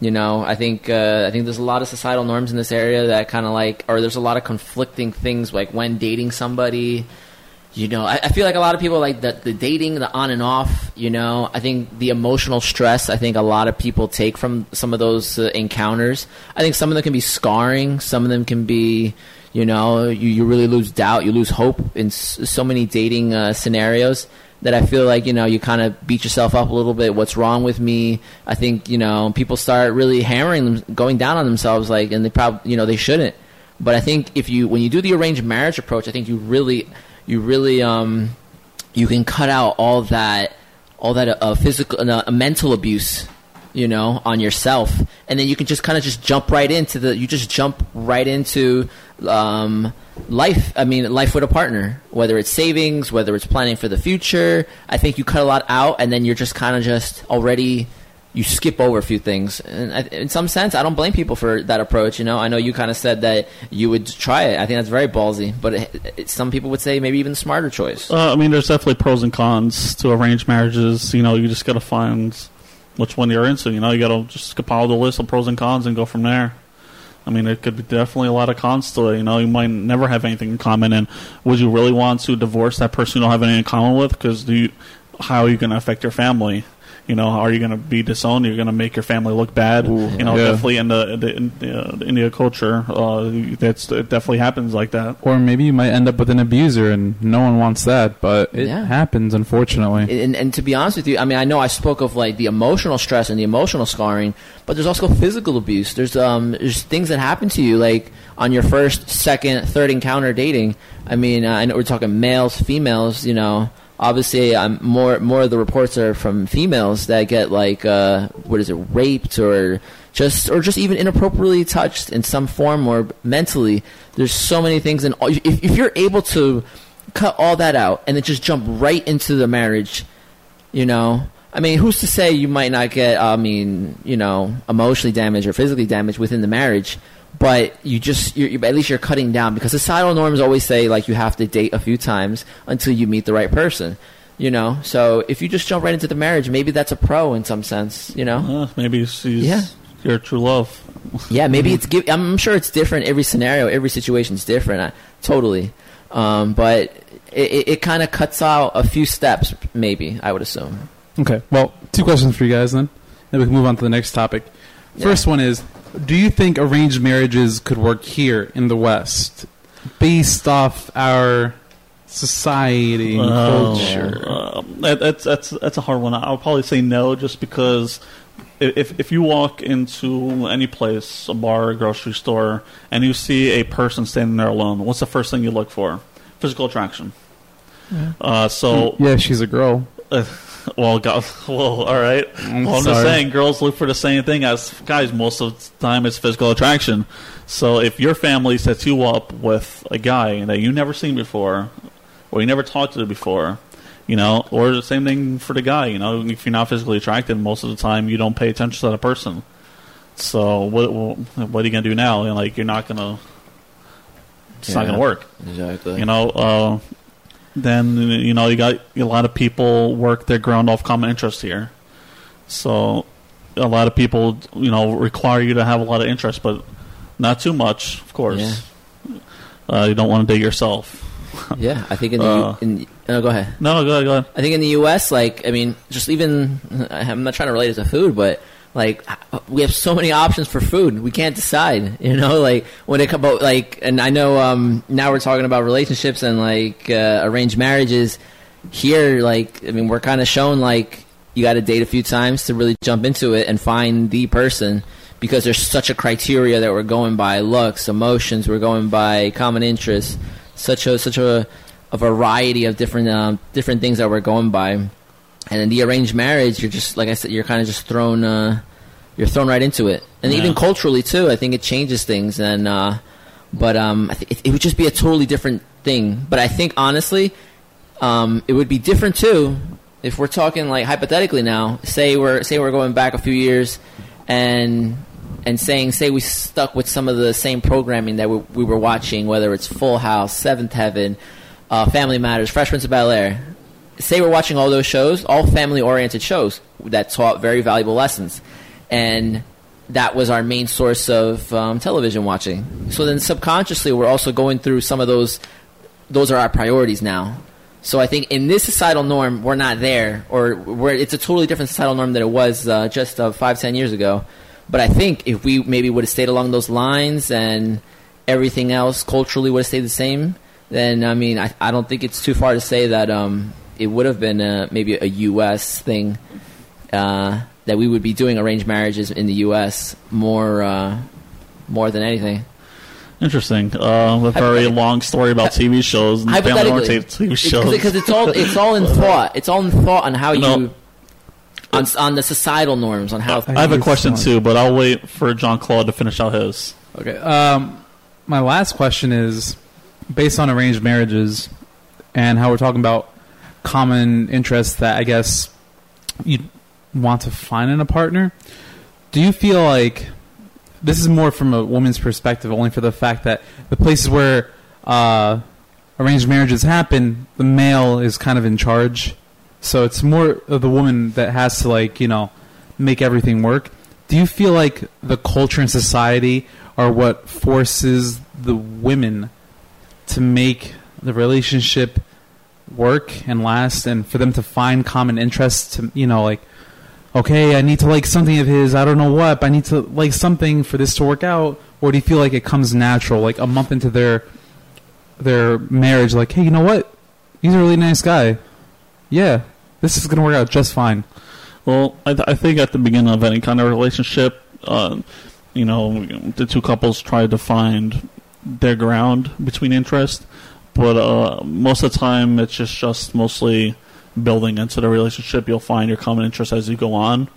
you know, I think uh, I think there's a lot of societal norms in this area that kind of like, or there's a lot of conflicting things like when dating somebody. You know, I, I feel like a lot of people like the, the dating, the on and off. You know, I think the emotional stress. I think a lot of people take from some of those uh, encounters. I think some of them can be scarring. Some of them can be, you know, you, you really lose doubt, you lose hope in s- so many dating uh, scenarios that I feel like you know you kind of beat yourself up a little bit. What's wrong with me? I think you know people start really hammering them, going down on themselves, like, and they probably you know they shouldn't. But I think if you when you do the arranged marriage approach, I think you really you really um you can cut out all that all that uh, physical uh, mental abuse you know on yourself. And then you can just kind of just jump right into the you just jump right into um life i mean life with a partner. Whether it's savings whether it's planning for the future i think you cut a lot out and then you're just kind of just already you skip over a few things and I, in some sense i don't blame people for that approach you know i know you kind of said that you would try it i think that's very ballsy but it, it, some people would say maybe even smarter choice Uh, I mean, there's definitely pros and cons to arranged marriages. You know, you just got to find which one you're into. You know, you got to just compile the list of pros and cons and go from there. I mean, it could be definitely a lot of cons to it. You know, you might never have anything in common. And would you really want to divorce that person you don't have anything in common with? Because how are you going to affect your family? You know, are you going to be disowned? You're going to make your family look bad. Ooh, you know, yeah. definitely in the, the, in uh, the India culture, uh, that's it definitely happens like that. or maybe you might end up with an abuser, and no one wants that. But it Yeah. happens, unfortunately. and, and to be honest with you, I mean, I know I spoke of like the emotional stress and the emotional scarring, but there's also physical abuse. There's um, there's things that happen to you like on your first, second, third encounter dating. I mean, uh, I know we're talking males, females. You know, obviously, um, more more of the reports are from females that get like uh, what is it, raped or just or just even inappropriately touched in some form or mentally. There's so many things, and if, if you're able to cut all that out and then just jump right into the marriage, you know, I mean, who's to say you might not get, I mean, you know, emotionally damaged or physically damaged within the marriage? But you just, at least you're cutting down because societal norms always say like you have to date a few times until you meet the right person. You know, so if you just jump right into the marriage, maybe that's a pro in some sense. You know, Uh, maybe she's Yeah. your true love. yeah, maybe it's. Give, I'm sure it's different. Every scenario, every situation is different. I, totally, um, but it, it, it kind of cuts out a few steps. Maybe I would assume. Okay. Well, two questions for you guys then. Then we can move on to the next topic. First one is Do you think arranged marriages could work here in the West based off our society and Oh, culture? um, that, that's that's that's a hard one. I'll probably say no, just because if if you walk into any place, a bar, a grocery store, and you see a person standing there alone, what's the first thing you look for? Physical attraction. Uh, so, yeah, she's a girl. well, God, well, all right. I'm well, I'm just saying, girls look for the same thing as guys. Most of the time, it's physical attraction. So, if your family sets you up with a guy that you never seen before, or you never talked to before, you know, or the same thing for the guy. You know, if you're not physically attracted, most of the time you don't pay attention to that person. So, what what are you gonna do now? And like, you're not gonna. It's not gonna work Exactly. you know uh, then you know you got a lot of people work their ground off common interest here so a lot of people you know require you to have a lot of interest but not too much of course uh, you don't want to date yourself yeah, I think in the. Uh, in, no, go ahead. no no go ahead, go ahead. I think in the U.S., like, I mean, just even, I'm not trying to relate it to food, but like, we have so many options for food. We can't decide, you know, like, when it comes like, and I know, um, now we're talking about relationships and, like, uh, arranged marriages. Here, like, I mean, we're kind of shown, like, you got to date a few times to really jump into it and find the person because there's such a criteria that we're going by looks, emotions, we're going by common interests, such a, such a, a variety of different um, different things that we're going by. And in the arranged marriage, you're just like I said, you're kind of just thrown uh, you're thrown right into it. And Yeah. even culturally too, I think it changes things. And uh, but um, it, it would just be a totally different thing. But I think honestly, um, it would be different too if we're talking like hypothetically now. Say we're say we're going back a few years, and and saying say we stuck with some of the same programming that we, we were watching, whether it's Full House, Seventh Heaven, uh, Family Matters, Fresh Prince of Bel Air. Say we're watching all those shows, all family oriented shows that taught very valuable lessons, and that was our main source of um, television watching. So then subconsciously, we're also going through some of those. Those are our priorities now. So I think in this societal norm, we're not there, or it's a totally different societal norm than it was uh, just uh, five, ten years ago. But I think if we maybe would have stayed along those lines and everything else culturally would have stayed the same, then I mean, I, I don't think it's too far to say that um, it would have been uh maybe a U.S. thing uh, that we would be doing arranged marriages in the U.S. more uh, more than anything. interesting uh, a very long story about tv shows and family Hypothetically, oriented tv shows because it's all it's all in thought. It's all in thought on how No. you on on the societal norms on how. i have a question one. too but i'll wait for john claude to finish out his Okay. Um, my last question is based on arranged marriages and how we're talking about common interests that I guess you want to find in a partner. Do you feel like this is more from a woman's perspective, only for the fact that the places where uh, arranged marriages happen, the male is kind of in charge, so it's more of the woman that has to like you know make everything work. Do you feel like the culture and society are what forces the women to make the relationship work and last and for them to find common interests to you know like okay i need to like something of his i don't know what but i need to like something for this to work out. Or do you feel like it comes natural like a month into their their marriage like hey you know what? He's a really nice guy. Yeah this is gonna work out just fine. Well, I, th- I think at the beginning of any kind of relationship, uh, you know, the two couples try to find their ground between interest, but uh, most of the time it's just just mostly building into the relationship. You'll find your common interests as you go on,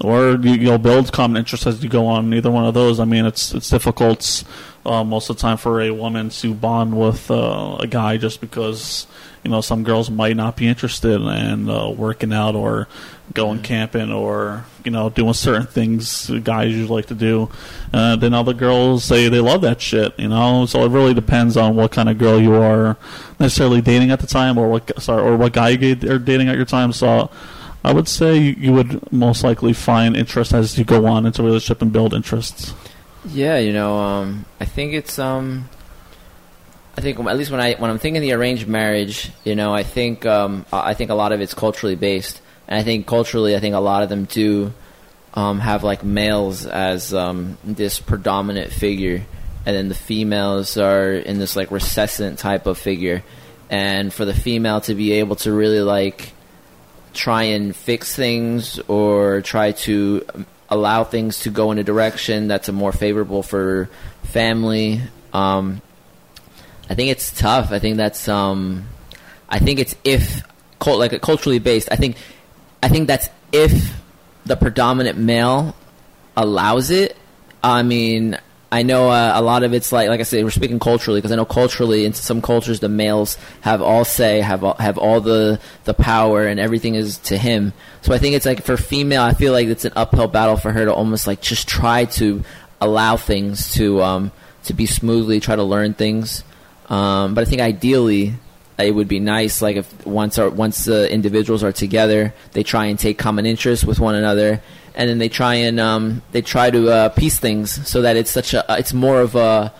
or you, you'll build common interests as you go on. Neither one of those. I mean, it's it's difficult uh, most of the time for a woman to bond with uh, a guy just because you know some girls might not be interested in uh, working out or going camping or you know doing certain things guys usually like to do. Uh, then other girls say they love that shit. You know, so it really depends on what kind of girl you are necessarily dating at the time or what sorry or what guy you are dating at your time. So. I would say you would most likely find interest as you go on into relationship and build interests. Yeah, you know, um, I think it's um, I think at least when I when I'm thinking the arranged marriage, you know, I think um, I think a lot of it's culturally based, and I think culturally, I think a lot of them do um, have like males as um, this predominant figure, and then the females are in this like recessant type of figure, and for the female to be able to really like try and fix things or try to allow things to go in a direction that's a more favorable for family. Um, I think it's tough. I think that's um, I think it's if like culturally based. I think I think that's if the predominant male allows it. I mean, I know uh, a lot of it's like, like I said, we're speaking culturally because I know culturally in some cultures the males have all say, have all, have all the the power, and everything is to him. So I think it's like for female, I feel like it's an uphill battle for her to almost like just try to allow things to um, to be smoothly, try to learn things. Um, but I think ideally, it would be nice like if once our, once the individuals are together, they try and take common interests with one another and then they try and um, they try to uh, piece things so that it's such a it's more of a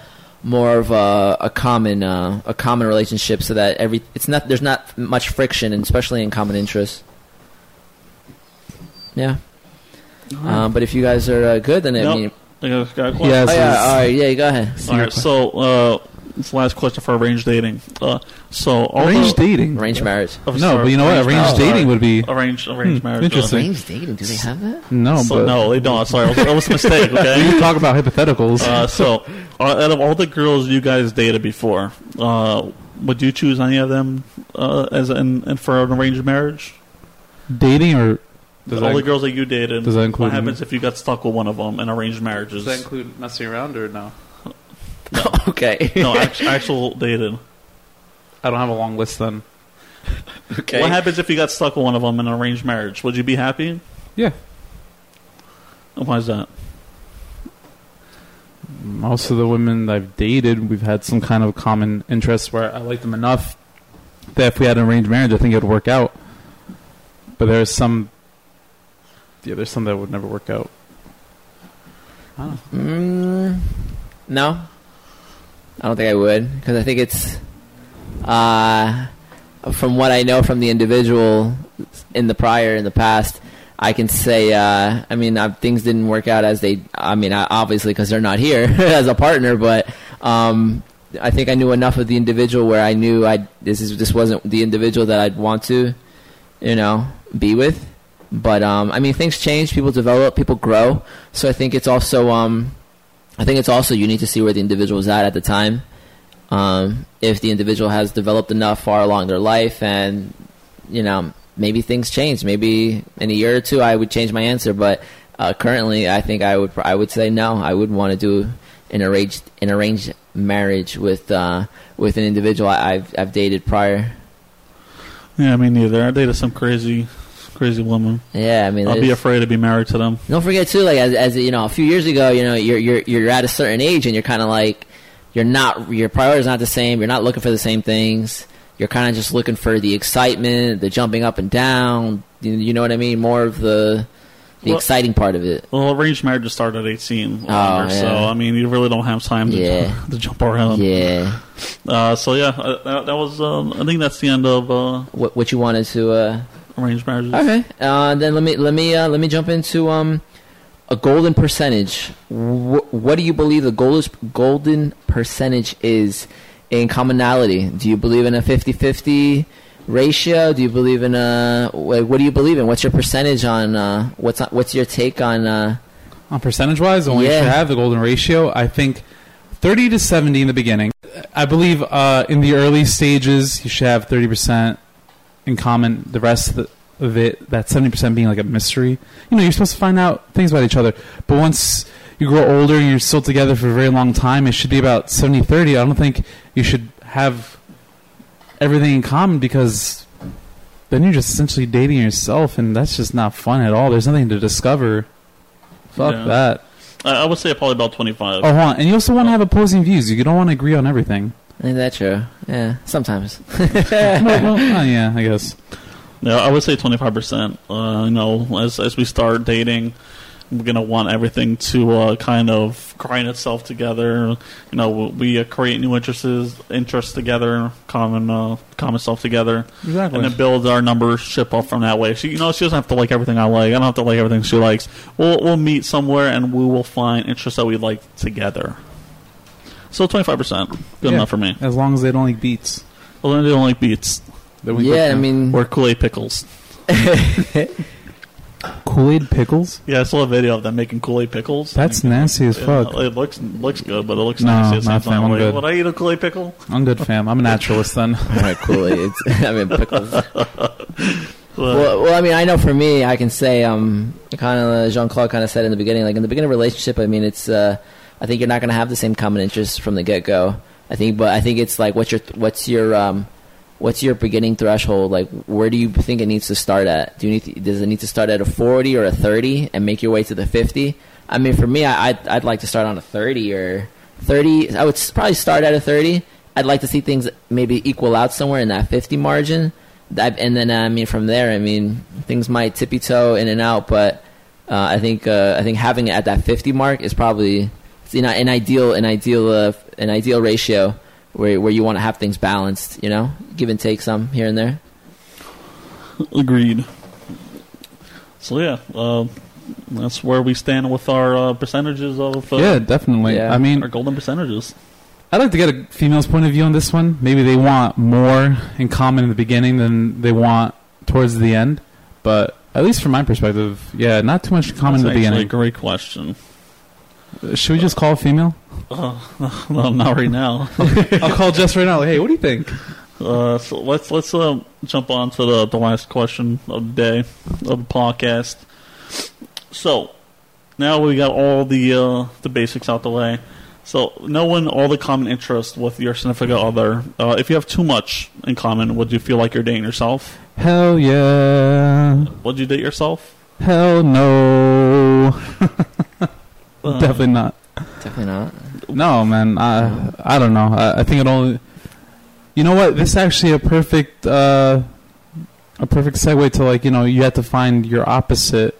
more of a, a common uh, a common relationship so that every it's not there's not much friction and especially in common interests. Yeah. Um, but if you guys are uh, good, then I mean, I got a Yes. oh, yeah, all right, yeah, go ahead. All right, so uh, it's the last question for arranged dating. Uh, so Arranged dating. Arranged marriage. oh, No, sorry, but you know what? Arranged marriage. dating would be arranged arranged Hmm, marriage. interesting. Arranged dating? Do they have that? no, So, but no, they don't. Sorry, it was, was a mistake. we Okay. can talk about hypotheticals. Uh, so, uh, out of all the girls you guys dated before, uh, would you choose any of them uh, as in, in for an arranged marriage? dating or does all that, the girls that you dated. does that include what happens if you got stuck with one of them in arranged marriages? does that include messing around or no? okay. no, actual, actual dated. I don't have a long list then. okay. What happens if you got stuck with one of them in an arranged marriage? Would you be happy? Yeah. And Why is that? Most of the women I've dated, we've had some kind of common interest where I like them enough that if we had an arranged marriage, I think it would work out. But there's some, yeah, there's some that would never work out. I don't know. Mm, no, I don't think I would because I think it's uh, from what I know from the individual in the prior in the past. I can say, uh, I mean, uh, things didn't work out as they. I mean, obviously because they're not here as a partner, but um, I think I knew enough of the individual where I knew I this is this wasn't the individual that I'd want to, you know, be with. But um, I mean, things change, people develop, people grow. So I think it's also, um, I think it's also you need to see where the individual is at at the time. Um, if the individual has developed enough far along their life, and you know, maybe things change. Maybe in a year or two, I would change my answer. But uh, currently, I think I would, I would say no. I would want to do an arranged, an arranged marriage with, uh, with an individual I, I've, I've dated prior. Yeah, me neither. I dated some crazy, crazy woman. Yeah, I mean, I'll be afraid to be married to them. Don't forget too, like as, as you know, a few years ago, you know, you're you're you're at a certain age, and you're kind of like, you're not your priorities not the same. You're not looking for the same things. You're kind of just looking for the excitement, the jumping up and down. You, you know what I mean? More of the the Well- exciting part of it. Well, arranged marriages start at 18. Oh, longer, So. I mean, you really don't have time to, Yeah. to jump around. Yeah. Uh, so, yeah, uh, that, that was, um, I think that's the end of uh, What what you wanted to? Arranged marriages. Okay. Uh, then let me let me uh, let me jump into um a golden percentage. Wh- what do you believe the golden golden percentage is in commonality? Do you believe in a 50-50 ratio? Do you believe in a what do you believe in? What's your percentage on uh, what's what's your take on uh, On percentage wise, the one you should have the golden ratio. I think thirty to seventy in the beginning. I believe uh, in the early stages you should have thirty percent in common. The rest, of it, that seventy percent being like a mystery. You know, you're supposed to find out things about each other, but once you grow older and you're still together for a very long time, it should be about 70-30. I don't think you should have everything in common because then you're just essentially dating yourself, and that's just not fun at all. There's nothing to discover. Fuck Yeah. that. I, I would say probably about twenty five. Oh, hold on. And you also want to have opposing views. You don't want to agree on everything. Ain't that true? Yeah, sometimes. well, well, oh, yeah, I guess. Yeah, I would say twenty five percent. Uh, you know, as as we start dating, we're gonna want everything to uh, kind of grind itself together. You know, we uh, create new interests interests together, common uh, common stuff together, Exactly. and then build our numbership up from that way. She, you know, she doesn't have to like everything I like. I don't have to like everything she likes. We'll we'll meet somewhere and we will find interests that we like together. So twenty five percent, good Yeah. enough for me. As long as they don't like beets. Well, then they don't like beets Then we yeah, I put- mean, or Kool Aid pickles. Kool Aid pickles. Yeah, I saw a video of them making Kool Aid pickles. That's nasty as Yeah, fuck. it looks looks good, but it looks No, nasty at the same not fam, time. I'm Like, good. Would I eat a Kool Aid pickle? I'm good, fam. I'm a naturalist then. all right, cool. It's, I mean, pickles. Well, Well, well, I mean, I know for me, I can say, um, kind of Jean Claude kind of said in the beginning, like in the beginning of a relationship. I mean, it's, uh, I think you're not going to have the same common interests from the get go. I think, but I think it's like, what's your, what's your, um, what's your beginning threshold? Like, where do you think it needs to start at? Do you need, to, does it need to start at a 40 or a 30 and make your way to the 50? I mean, for me, I, I'd, I'd like to start on a 30 or 30. I would probably start at a 30. I'd like to see things maybe equal out somewhere in that 50 margin. That, and then I mean from there, I mean things might tippy toe in and out, but uh, I think uh, I think having it at that 50 mark is probably you know an ideal an ideal uh, an ideal ratio where where you want to have things balanced, you know, give and take some here and there. agreed. So yeah, uh, that's where we stand with our uh, percentages of uh, yeah, definitely. Yeah. I mean, our golden percentages. I'd like to get a female's point of view on this one. Maybe they want more in common in the beginning than they want towards the end. But at least from my perspective, yeah, not too much in common That's in the actually a great question. Should we just call a female? Uh, no, not right now. I'll call Jess right now. Hey, what do you think? Uh, so let's let's uh, jump on to the, the last question of the day of the podcast. So now we got all the uh, the basics out the way. So knowing all the common interests with your significant other, uh, if you have too much in common, would you feel like you're dating yourself? Hell yeah. Would you date yourself? Hell no. Uh, Definitely not. Definitely not. No, man. I I don't know. I, I think it only. You know what? This is actually a perfect uh, a perfect segue to like you know you have to find your opposite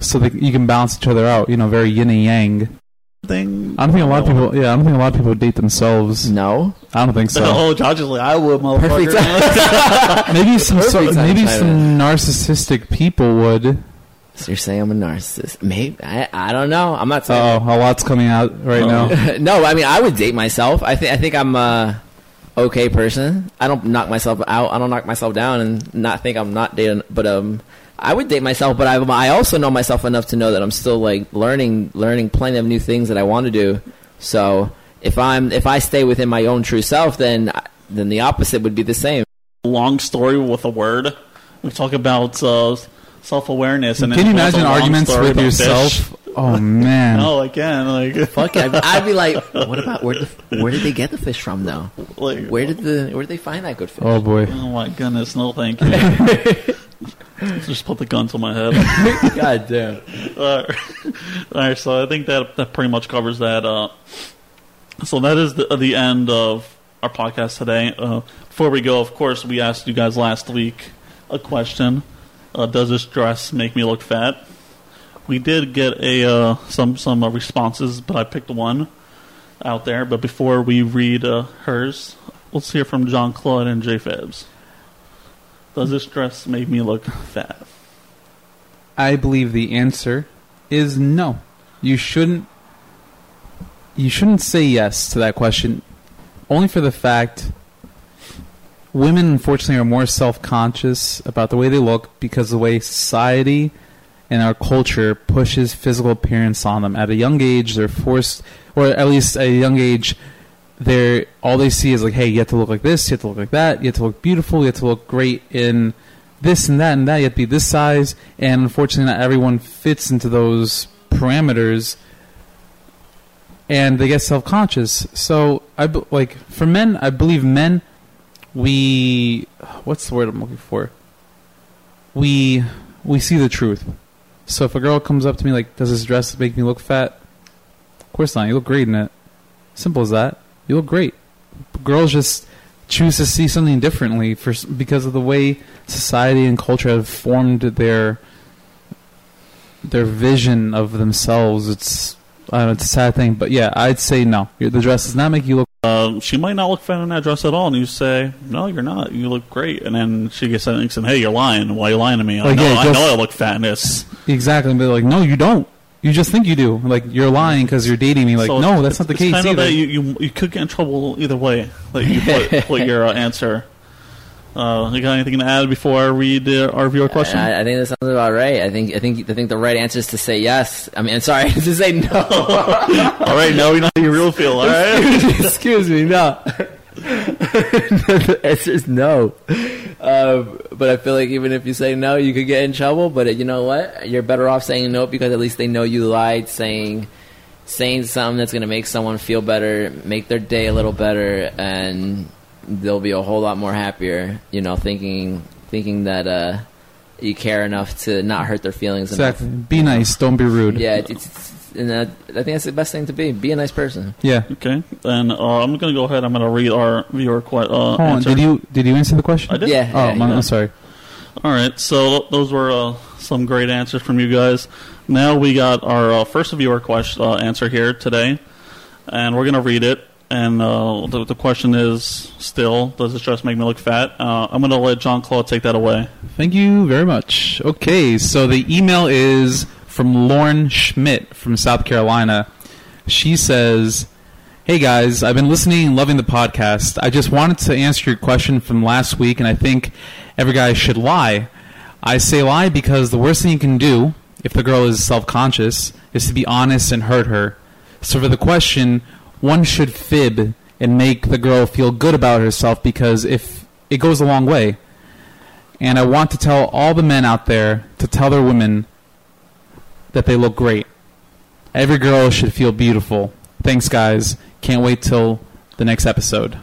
so that you can balance each other out. You know, very yin and yang. Thing. I don't think a lot of people. Yeah, I don't think a lot of people date themselves. No. I don't think so. oh, Josh is like, I would, motherfucker. maybe some so, maybe some narcissistic people would. So you're saying I'm a narcissist? Maybe I, I don't know. I'm not Oh, a lot's coming out right Oh. now. no, I mean I would date myself. I think I think I'm a okay person. I don't knock myself out. I don't knock myself down and not think I'm not dating. But um, I would date myself. But I I also know myself enough to know that I'm still like learning learning plenty of new things that I want to do. So if I'm if I stay within my own true self, then then the opposite would be the same. long story with a word. We talk about uh, self awareness, and Can you imagine arguments with yourself? fish. Oh man. No, I can. Like, Fuck it. I'd, I'd be like, what about where? The, where did they get the fish from though? like Where did the where did they find that good fish? Oh boy. Oh my goodness, no, thank you. Just put the gun to my head. God damn. All right. All right, so I think that that pretty much covers that. Uh, so that is the the end of our podcast today. Uh, before we go, of course, we asked you guys last week a question: uh, Does this dress make me look fat? We did get a uh, some some uh, responses, but I picked one out there. But before we read uh, hers, let's hear from John Claude and J Fabs. Does this dress make me look fat? I believe the answer is no. You shouldn't. You shouldn't say yes to that question, only for the fact women, unfortunately, are more self-conscious about the way they look because the way society and our culture pushes physical appearance on them. At a young age, they're forced, or at least at a young age, they're all they see is like, hey, you have to look like this, you have to look like that, you have to look beautiful, you have to look great in this and that and that. You have to be this size, and unfortunately, not everyone fits into those parameters, and they get self conscious. So I like for men, I believe men, we what's the word I'm looking for? We we see the truth. So if a girl comes up to me like, "Does this dress make me look fat?" Of course not. You look great in it. Simple as that. You look great. Girls just choose to see something differently for because of the way society and culture have formed their their vision of themselves. It's know, it's a sad thing, but yeah, I'd say no. The dress does not make you look. Uh, she might not look fat in that dress at all, and you say, "No, you're not. You look great." And then she gets something and "Hey, you're lying. Why are you lying to me? I know, yeah, I just- know I look fat in this." Exactly, but like, no, you don't. You just think you do. Like you're lying because you're dating me. Like, So no, that's not the case either. that you, you you could get in trouble either way. Like you put, put your uh, answer. Uh, you got anything to add before I read uh, our viewer question? I, I think that sounds about right. I think I think I think the right answer is to say yes. I mean, I'm sorry to say no. all right, no, we know how you real feel. All right. Excuse me, no. the answer is no. Um, but I feel like even if you say no, you could get in trouble. But you know what? You're better off saying no because at least they know you lied. Saying saying something that's going to make someone feel better, make their day a little better, and they'll be a whole lot more happier. You know, thinking thinking that uh, you care enough to not hurt their feelings. exactly. Enough. Be nice. Don't be rude. Yeah, it's, it's, and uh, I think that's the best thing to be. Be a nice person. Yeah. Okay, And uh, I'm going to go ahead. I'm going to read our viewer que- uh, Hold on. Did you did you answer the question? I did. Yeah. Oh, yeah, my, yeah. I'm sorry. All right, so those were uh, some great answers from you guys. Now we got our uh, first viewer question uh, answer here today, and we're gonna read it. And uh, the, the question is still, does this dress make me look fat? Uh, I'm gonna let John Claude take that away. Thank you very much. Okay, so the email is from Lauren Schmidt from South Carolina. She says, Hey guys, I've been listening and loving the podcast. I just wanted to answer your question from last week, and I think every guy should lie. I say lie because the worst thing you can do, if the girl is self conscious, is to be honest and hurt her. So for the question, one should fib and make the girl feel good about herself because if it goes a long way. And I want to tell all the men out there to tell their women that they look great. Every girl should feel beautiful. Thanks, guys. Can't wait till the next episode.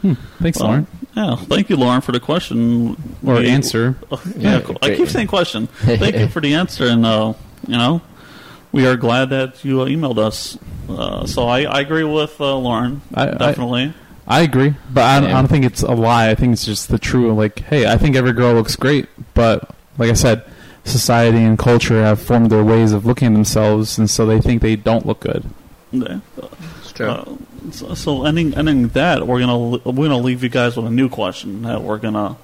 Hmm. Thanks, Well, Lauren. Yeah, thank you, Lauren, for the question Or We- answer. Oh, yeah, Yeah, cool. I keep saying question. Thank you for the answer, and uh, you know, we are glad that you uh, emailed us. Uh, so I, I agree with uh, Lauren, I- I- definitely. I agree, but I don't, I don't think it's a lie. I think it's just the true. Like, hey, I think every girl looks great, but like I said, society and culture have formed their ways of looking at themselves, and so they think they don't look good. Yeah. It's true. Uh, so, so ending ending that, we're gonna we're gonna leave you guys with a new question that we're gonna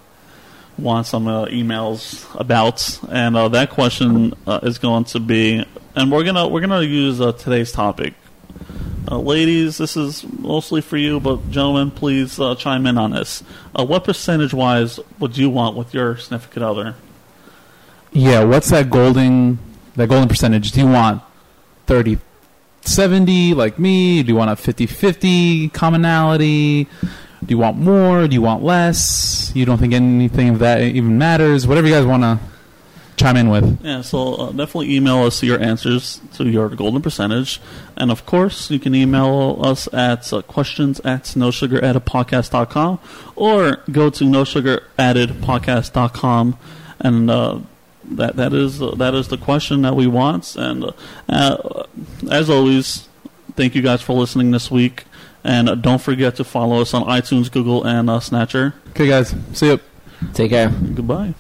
want some uh, emails about, and uh, that question uh, is going to be, and we're gonna we're gonna use uh, today's topic. Uh, ladies, this is mostly for you, but gentlemen, please uh, chime in on this. Uh, what percentage wise would you want with your significant other? Yeah, what's that golden that golden percentage? Do you want 30 70 like me? Do you want a 50-50 commonality? Do you want more? Do you want less? You don't think anything of that even matters? Whatever you guys want to chime in with. Yeah, so uh, definitely email us your answers to your golden percentage. And of course, you can email us at uh, questions at nosugaraddedpodcast.com or go to nosugaraddedpodcast.com and uh, that that is uh, that is the question that we want. And uh, uh, as always, thank you guys for listening this week. And uh, don't forget to follow us on iTunes, Google, and uh, Stitcher. Okay, guys. See you. Take care. Goodbye.